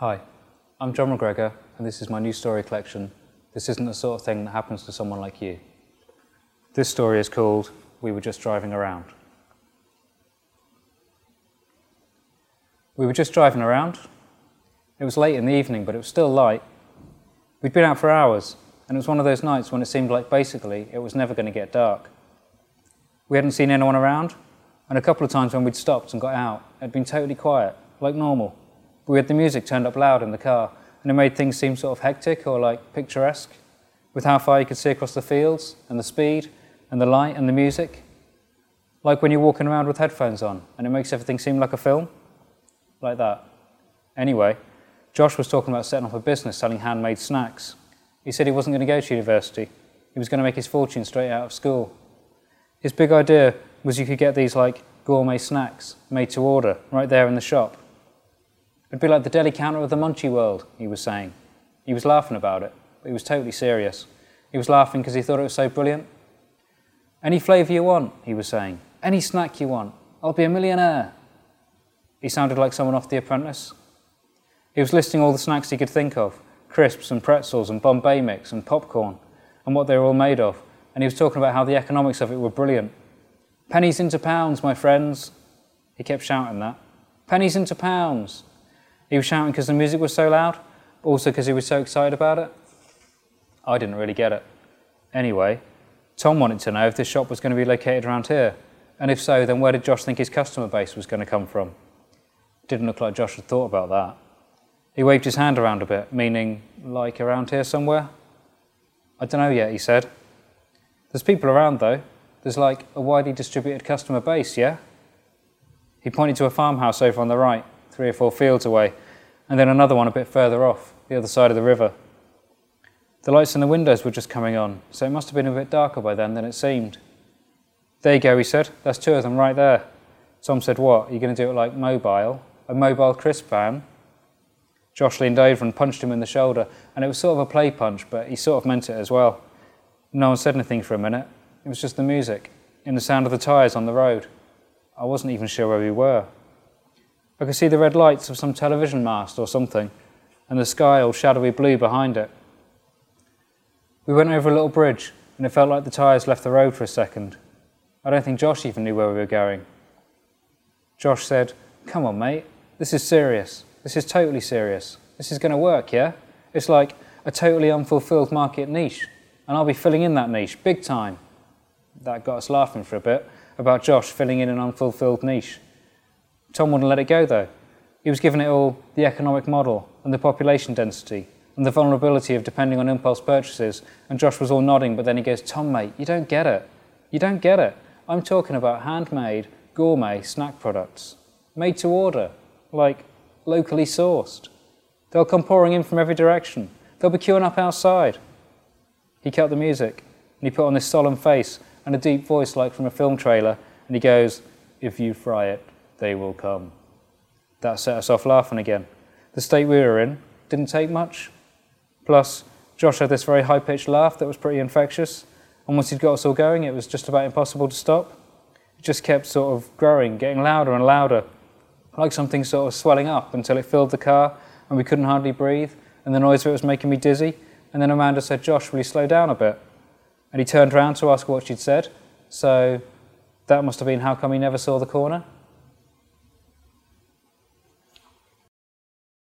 Hi, I'm Jon McGregor, and this is my new story collection. This isn't the sort of thing that happens to someone like you. This story is called We Were Just Driving Around. We were just driving around. It was late in the evening, but it was still light. We'd been out for hours, and it was one of those nights when it seemed like basically it was never going to get dark. We hadn't seen anyone around, and a couple of times when we'd stopped and got out, it had been totally quiet, like normal. But we had the music turned up loud in the car, and it made things seem sort of hectic or like picturesque, with how far you could see across the fields, and the speed, and the light, and the music. Like when you're walking around with headphones on, and it makes everything seem like a film. Like that. Anyway, Josh was talking about setting up a business selling handmade snacks. He said he wasn't going to go to university, he was going to make his fortune straight out of school. His big idea was you could get these like gourmet snacks made to order right there in the shop. It'd be like the deli counter of the Munchie world, he was saying. He was laughing about it, but he was totally serious. He was laughing because he thought it was so brilliant. Any flavour you want, he was saying. Any snack you want. I'll be a millionaire. He sounded like someone off The Apprentice. He was listing all the snacks he could think of crisps and pretzels and Bombay mix and popcorn and what they were all made of. And he was talking about how the economics of it were brilliant. Pennies into pounds, my friends. He kept shouting that. Pennies into pounds. He was shouting because the music was so loud, also because he was so excited about it. I didn't really get it. Anyway, Tom wanted to know if this shop was going to be located around here, and if so, then where did Josh think his customer base was going to come from? Didn't look like Josh had thought about that. He waved his hand around a bit, meaning, like around here somewhere? I don't know yet, he said. There's people around though. There's like a widely distributed customer base, yeah? He pointed to a farmhouse over on the right, three or four fields away, and then another one a bit further off, the other side of the river. The lights in the windows were just coming on, so it must have been a bit darker by then than it seemed. There you go, he said. That's two of them right there. Tom said, What? Are you going to do it like mobile? A mobile crisp van? Josh leaned over and punched him in the shoulder, and it was sort of a play punch, but he sort of meant it as well. No one said anything for a minute. It was just the music, and the sound of the tyres on the road. I wasn't even sure where we were. I could see the red lights of some television mast or something, and the sky all shadowy blue behind it. We went over a little bridge, and it felt like the tyres left the road for a second. I don't think Josh even knew where we were going. Josh said, Come on, mate, this is serious. This is totally serious. This is going to work, yeah? It's like a totally unfulfilled market niche, and I'll be filling in that niche big time. That got us laughing for a bit about Josh filling in an unfulfilled niche. Tom wouldn't let it go though. He was giving it all the economic model and the population density and the vulnerability of depending on impulse purchases. And Josh was all nodding, but then he goes, Tom, mate, you don't get it. You don't get it. I'm talking about handmade, gourmet snack products, made to order, like locally sourced. They'll come pouring in from every direction. They'll be queuing up outside. He cut the music and he put on this solemn face and a deep voice like from a film trailer and he goes, If you fry it, they will come. That set us off laughing again. The state we were in didn't take much. Plus, Josh had this very high pitched laugh that was pretty infectious, and once he'd got us all going, it was just about impossible to stop. It just kept sort of growing, getting louder and louder, like something sort of swelling up until it filled the car and we couldn't hardly breathe, and the noise of it was making me dizzy. And then Amanda said, Josh, will you slow down a bit? And he turned around to ask what she'd said. So that must have been how come he never saw the corner.